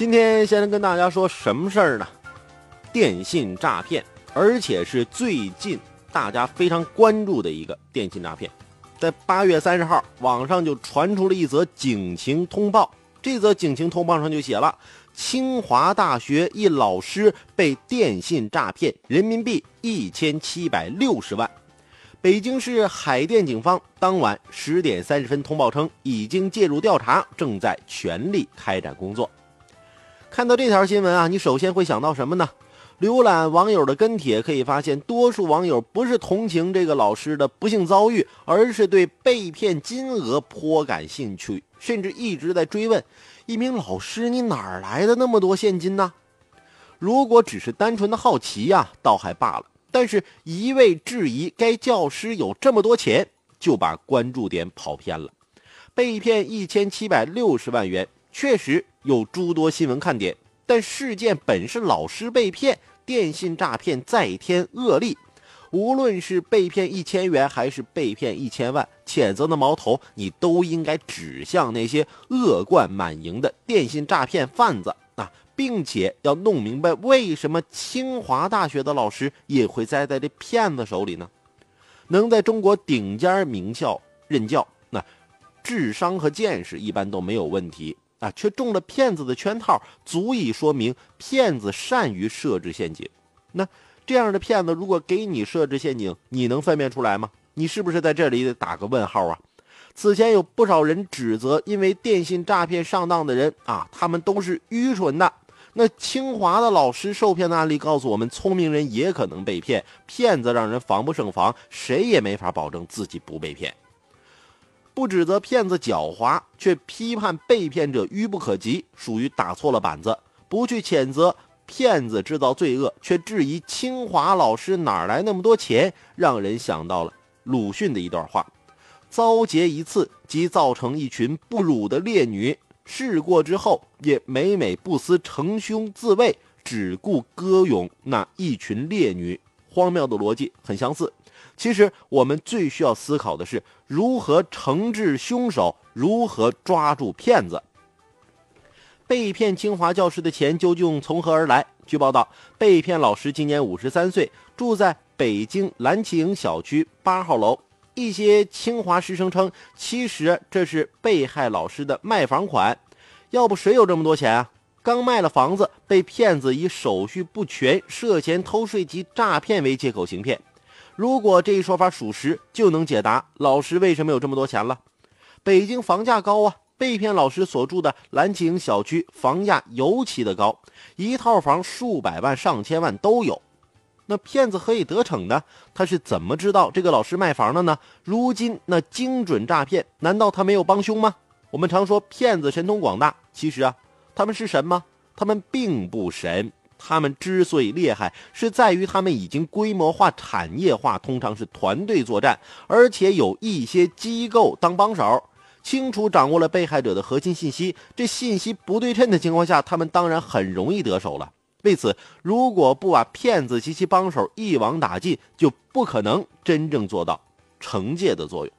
今天先跟大家说什么事儿呢？电信诈骗，而且是最近大家非常关注的一个电信诈骗。在八月三十号，网上就传出了一则警情通报。这则警情通报上就写了：清华大学一老师被电信诈骗人民币一千七百六十万。北京市海淀警方当晚十点三十分通报称，已经介入调查，正在全力开展工作。看到这条新闻啊，你首先会想到什么呢？浏览网友的跟帖，可以发现，多数网友不是同情这个老师的不幸遭遇，而是对被骗金额颇感兴趣，甚至一直在追问：一名老师，你哪来的那么多现金呢？如果只是单纯的好奇呀，倒还罢了；但是一味质疑该教师有这么多钱，就把关注点跑偏了。被骗一千七百六十万元。确实有诸多新闻看点，但事件本是老师被骗，电信诈骗再添恶例。无论是被骗一千元，还是被骗一千万，谴责的矛头你都应该指向那些恶贯满盈的电信诈骗贩子啊，并且要弄明白为什么清华大学的老师也会栽在这骗子手里呢？能在中国顶尖名校任教，那智商和见识一般都没有问题。啊，却中了骗子的圈套，足以说明骗子善于设置陷阱。那这样的骗子，如果给你设置陷阱，你能分辨出来吗？你是不是在这里得打个问号啊？此前有不少人指责，因为电信诈骗上当的人啊，他们都是愚蠢的。那清华的老师受骗的案例告诉我们，聪明人也可能被骗，骗子让人防不胜防，谁也没法保证自己不被骗。不指责骗子狡猾，却批判被骗者愚不可及，属于打错了板子；不去谴责骗子制造罪恶，却质疑清华老师哪来那么多钱，让人想到了鲁迅的一段话：“遭劫一次，即造成一群不辱的烈女；事过之后，也每每不思成凶自卫，只顾歌咏那一群烈女。”荒谬的逻辑很相似。其实我们最需要思考的是如何惩治凶手，如何抓住骗子。被骗清华教师的钱究竟从何而来？据报道，被骗老师今年五十三岁，住在北京蓝旗营小区八号楼。一些清华师生称，其实这是被害老师的卖房款。要不谁有这么多钱啊？刚卖了房子，被骗子以手续不全、涉嫌偷税及诈骗为借口行骗。如果这一说法属实，就能解答老师为什么有这么多钱了。北京房价高啊，被骗老师所住的蓝旗营小区房价尤其的高，一套房数百万、上千万都有。那骗子何以得逞呢？他是怎么知道这个老师卖房的呢？如今那精准诈骗，难道他没有帮凶吗？我们常说骗子神通广大，其实啊，他们是神吗？他们并不神。他们之所以厉害，是在于他们已经规模化、产业化，通常是团队作战，而且有一些机构当帮手，清楚掌握了被害者的核心信息。这信息不对称的情况下，他们当然很容易得手了。为此，如果不把骗子及其帮手一网打尽，就不可能真正做到惩戒的作用。